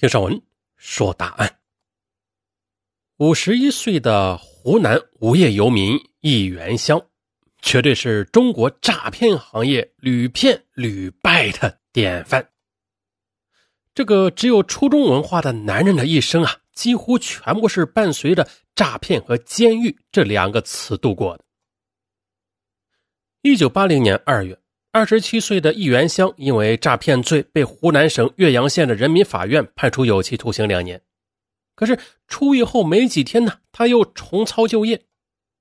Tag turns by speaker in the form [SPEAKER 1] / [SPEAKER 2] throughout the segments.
[SPEAKER 1] 听上文说答案。五十一岁的湖南无业游民易元香，绝对是中国诈骗行业屡骗屡败的典范。这个只有初中文化的男人的一生啊，几乎全部是伴随着诈骗和监狱这两个词度过的。一九八零年二月。二十七岁的易元香因为诈骗罪被湖南省岳阳县的人民法院判处有期徒刑两年。可是出狱后没几天呢，他又重操旧业。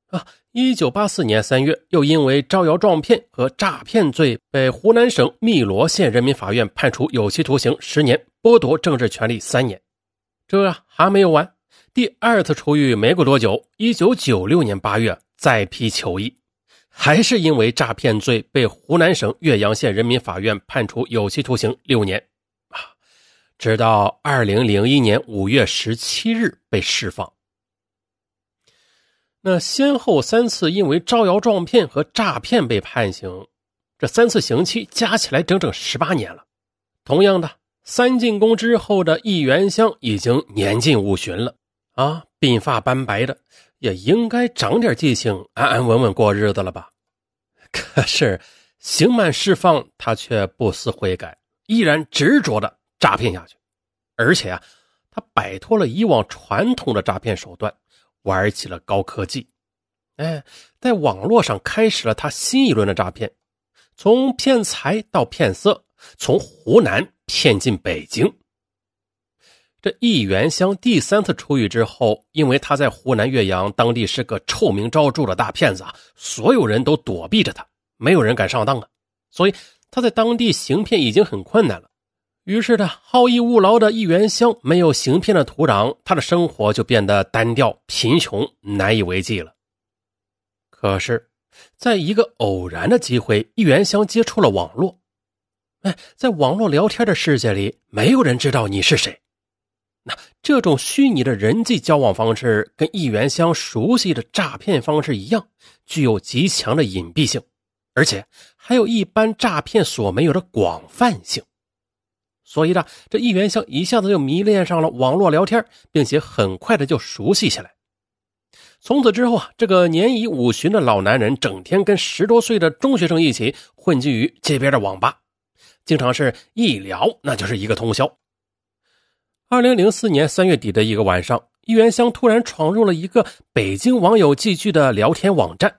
[SPEAKER 1] 啊，一九八四年三月，又因为招摇撞骗和诈骗罪被湖南省汨罗县人民法院判处有期徒刑十年，剥夺政治权利三年。这还没有完，第二次出狱没过多久，一九九六年八月再批求义。还是因为诈骗罪被湖南省岳阳县人民法院判处有期徒刑六年，啊，直到二零零一年五月十七日被释放。那先后三次因为招摇撞骗和诈骗被判刑，这三次刑期加起来整整十八年了。同样的，三进宫之后的易元香已经年近五旬了，啊，鬓发斑白的。也应该长点记性，安安稳稳过日子了吧？可是刑满释放，他却不思悔改，依然执着的诈骗下去。而且啊，他摆脱了以往传统的诈骗手段，玩起了高科技。哎，在网络上开始了他新一轮的诈骗，从骗财到骗色，从湖南骗进北京。这易元香第三次出狱之后，因为他在湖南岳阳当地是个臭名昭著的大骗子啊，所有人都躲避着他，没有人敢上当啊，所以他在当地行骗已经很困难了。于是呢，好逸恶劳的易元香没有行骗的土壤，他的生活就变得单调、贫穷、难以为继了。可是，在一个偶然的机会，易元香接触了网络。哎，在网络聊天的世界里，没有人知道你是谁。那这种虚拟的人际交往方式，跟易元香熟悉的诈骗方式一样，具有极强的隐蔽性，而且还有一般诈骗所没有的广泛性。所以呢，这易元香一下子就迷恋上了网络聊天，并且很快的就熟悉起来。从此之后啊，这个年已五旬的老男人，整天跟十多岁的中学生一起混迹于街边的网吧，经常是一聊那就是一个通宵。二零零四年三月底的一个晚上，易元香突然闯入了一个北京网友聚聚的聊天网站。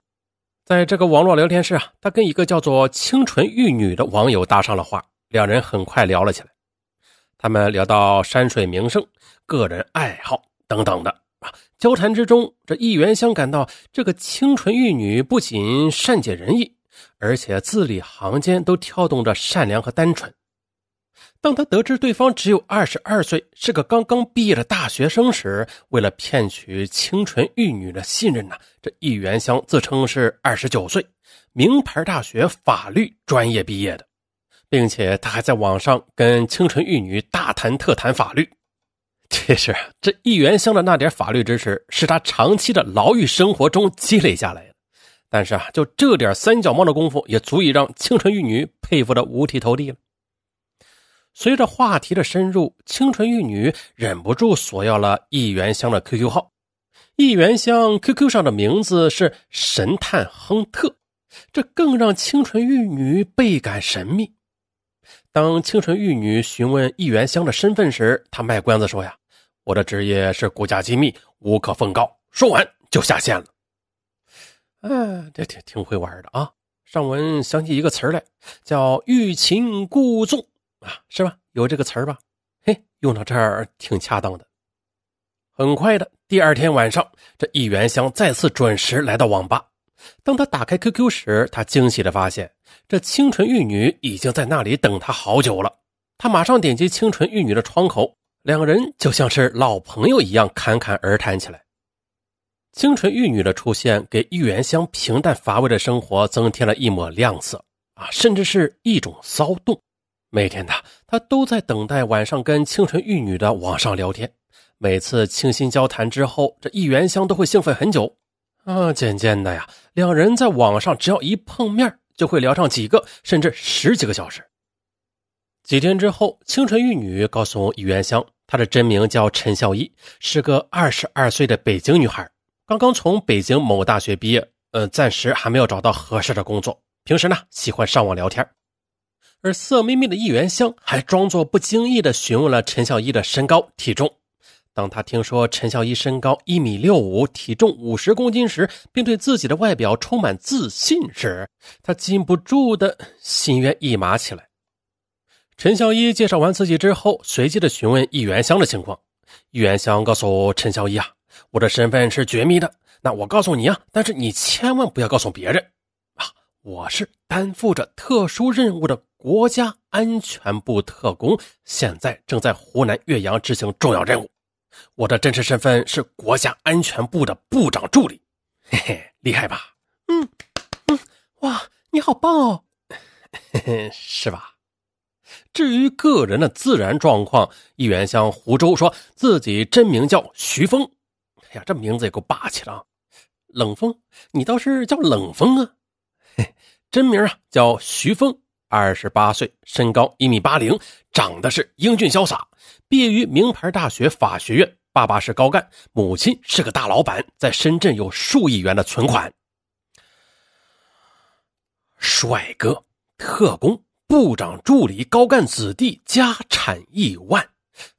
[SPEAKER 1] 在这个网络聊天室啊，他跟一个叫做“清纯玉女”的网友搭上了话，两人很快聊了起来。他们聊到山水名胜、个人爱好等等的啊。交谈之中，这易元香感到这个清纯玉女不仅善解人意，而且字里行间都跳动着善良和单纯。当他得知对方只有二十二岁，是个刚刚毕业的大学生时，为了骗取清纯玉女的信任呢，这易元香自称是二十九岁，名牌大学法律专业毕业的，并且他还在网上跟清纯玉女大谈特谈法律。其实，这易元香的那点法律知识是他长期的牢狱生活中积累下来的，但是啊，就这点三脚猫的功夫，也足以让清纯玉女佩服的五体投地了。随着话题的深入，清纯玉女忍不住索要了易元香的 QQ 号。易元香 QQ 上的名字是神探亨特，这更让清纯玉女倍感神秘。当清纯玉女询问易元香的身份时，他卖关子说：“呀，我的职业是国家机密，无可奉告。”说完就下线了。啊，这挺挺会玩的啊！上文想起一个词来，叫欲擒故纵。啊，是吧？有这个词儿吧？嘿，用到这儿挺恰当的。很快的，第二天晚上，这易元香再次准时来到网吧。当他打开 QQ 时，他惊喜的发现，这清纯玉女已经在那里等他好久了。他马上点击清纯玉女的窗口，两人就像是老朋友一样侃侃而谈起来。清纯玉女的出现，给易元香平淡乏味的生活增添了一抹亮色啊，甚至是一种骚动。每天呢他都在等待晚上跟清纯玉女的网上聊天。每次倾心交谈之后，这易元香都会兴奋很久。啊，渐渐的呀，两人在网上只要一碰面，就会聊上几个甚至十几个小时。几天之后，清纯玉女告诉易元香，她的真名叫陈孝一，是个二十二岁的北京女孩，刚刚从北京某大学毕业，呃，暂时还没有找到合适的工作。平时呢，喜欢上网聊天。而色眯眯的易元香还装作不经意的询问了陈孝一的身高体重。当他听说陈孝一身高一米六五，体重五十公斤时，并对自己的外表充满自信时，他禁不住的心猿意马起来。陈孝一介绍完自己之后，随即的询问易元香的情况。易元香告诉陈孝一啊，我的身份是绝密的，那我告诉你啊，但是你千万不要告诉别人，我是担负着特殊任务的国家安全部特工，现在正在湖南岳阳执行重要任务。我的真实身份是国家安全部的部长助理，嘿嘿，厉害吧？
[SPEAKER 2] 嗯嗯，哇，你好棒哦，
[SPEAKER 1] 嘿嘿，是吧？至于个人的自然状况，议员向湖州说自己真名叫徐峰。哎呀，这名字也够霸气的啊！冷风，你倒是叫冷风啊？真名啊叫徐峰，二十八岁，身高一米八零，长得是英俊潇洒。毕业于名牌大学法学院，爸爸是高干，母亲是个大老板，在深圳有数亿元的存款。帅哥，特工，部长助理，高干子弟，家产亿万。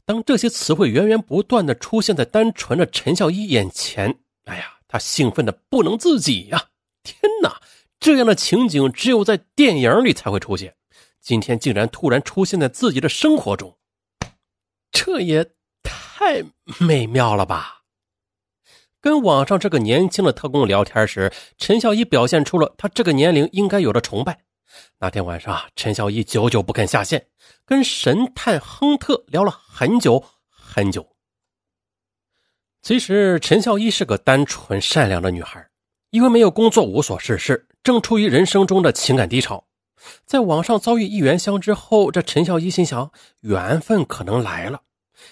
[SPEAKER 1] 当这些词汇源源不断的出现在单纯的陈孝一眼前，哎呀，他兴奋的不能自己呀！天哪，这样的情景只有在电影里才会出现，今天竟然突然出现在自己的生活中。这也太美妙了吧！跟网上这个年轻的特工聊天时，陈孝一表现出了他这个年龄应该有的崇拜。那天晚上，陈孝一久久不肯下线，跟神探亨特聊了很久很久。其实，陈孝一是个单纯善良的女孩，因为没有工作，无所事事，正处于人生中的情感低潮。在网上遭遇一元香之后，这陈孝一心想缘分可能来了，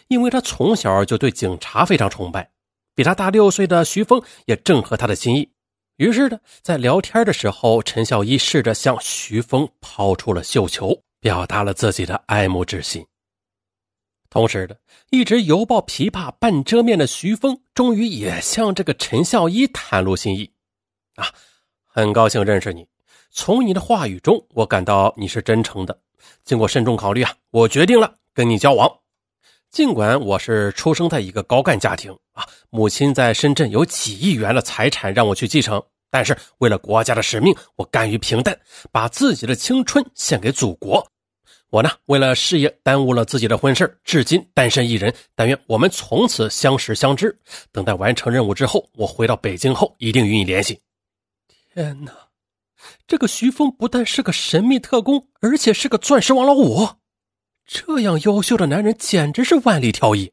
[SPEAKER 1] 因为他从小就对警察非常崇拜，比他大六岁的徐峰也正合他的心意。于是呢，在聊天的时候，陈孝一试着向徐峰抛出了绣球，表达了自己的爱慕之心。同时的，一直犹抱琵琶半遮面的徐峰，终于也向这个陈孝一袒露心意：“啊，很高兴认识你。”从你的话语中，我感到你是真诚的。经过慎重考虑啊，我决定了跟你交往。尽管我是出生在一个高干家庭啊，母亲在深圳有几亿元的财产让我去继承，但是为了国家的使命，我甘于平淡，把自己的青春献给祖国。我呢，为了事业耽误了自己的婚事至今单身一人。但愿我们从此相识相知。等待完成任务之后，我回到北京后一定与你联系。天哪！这个徐峰不但是个神秘特工，而且是个钻石王老五。这样优秀的男人简直是万里挑一。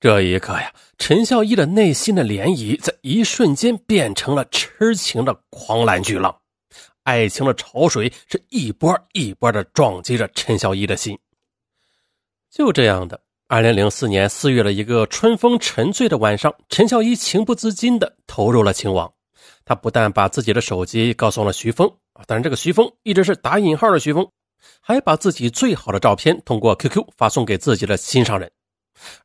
[SPEAKER 1] 这一刻呀，陈孝义的内心的涟漪在一瞬间变成了痴情的狂澜巨浪，爱情的潮水是一波一波的撞击着陈孝义的心。就这样的，二零零四年四月的一个春风沉醉的晚上，陈孝义情不自禁的投入了情网。他不但把自己的手机告诉了徐峰啊，当然这个徐峰一直是打引号的徐峰，还把自己最好的照片通过 QQ 发送给自己的心上人。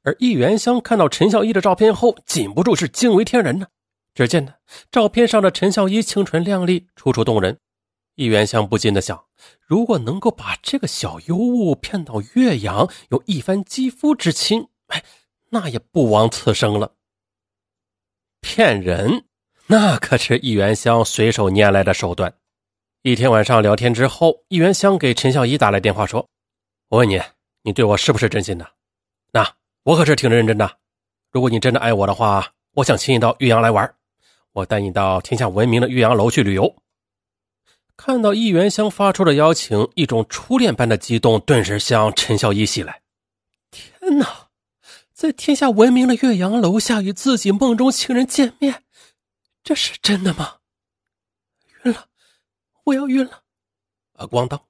[SPEAKER 1] 而易元香看到陈孝一的照片后，禁不住是惊为天人呢。只见呢，照片上的陈孝一清纯靓丽，楚楚动人。易元香不禁的想，如果能够把这个小尤物骗到岳阳，有一番肌肤之亲，哎，那也不枉此生了。骗人。那可是易元香随手拈来的手段。一天晚上聊天之后，易元香给陈孝一打来电话说：“我问你，你对我是不是真心的？那我可是挺认真的。如果你真的爱我的话，我想请你到岳阳来玩，我带你到天下闻名的岳阳楼去旅游。”看到易元香发出的邀请，一种初恋般的激动顿时向陈孝一袭来。天哪，在天下闻名的岳阳楼下与自己梦中情人见面！这是真的吗？晕了，我要晕了！啊，咣当！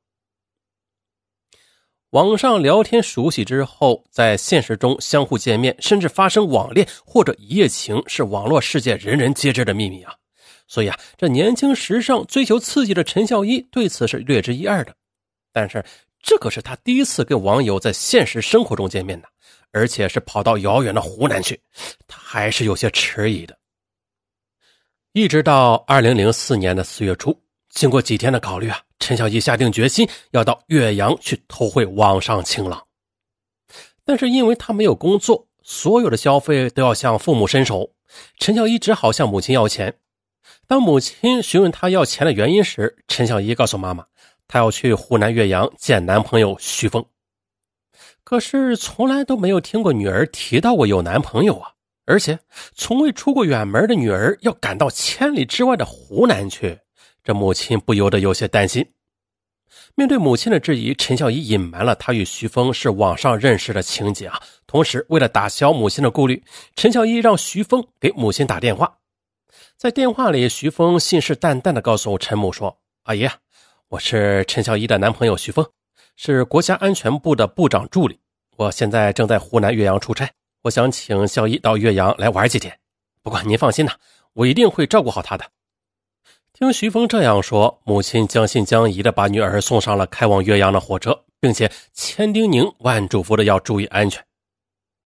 [SPEAKER 1] 网上聊天熟悉之后，在现实中相互见面，甚至发生网恋或者一夜情，是网络世界人人皆知的秘密啊！所以啊，这年轻时尚、追求刺激的陈孝一对此是略知一二的。但是，这可是他第一次跟网友在现实生活中见面呢，而且是跑到遥远的湖南去，他还是有些迟疑的。一直到二零零四年的四月初，经过几天的考虑啊，陈小艺下定决心要到岳阳去偷回网上情郎。但是因为他没有工作，所有的消费都要向父母伸手，陈小艺只好向母亲要钱。当母亲询问他要钱的原因时，陈小艺告诉妈妈，他要去湖南岳阳见男朋友徐峰。可是从来都没有听过女儿提到过有男朋友啊。而且从未出过远门的女儿要赶到千里之外的湖南去，这母亲不由得有些担心。面对母亲的质疑，陈小怡隐瞒了他与徐峰是网上认识的情节啊。同时，为了打消母亲的顾虑，陈小怡让徐峰给母亲打电话。在电话里，徐峰信誓旦旦地告诉陈母说：“阿姨，我是陈小怡的男朋友徐峰，是国家安全部的部长助理，我现在正在湖南岳阳出差。”我想请孝一到岳阳来玩几天，不过您放心呐，我一定会照顾好他的。听徐峰这样说，母亲将信将疑的把女儿送上了开往岳阳的火车，并且千叮咛万嘱咐的要注意安全。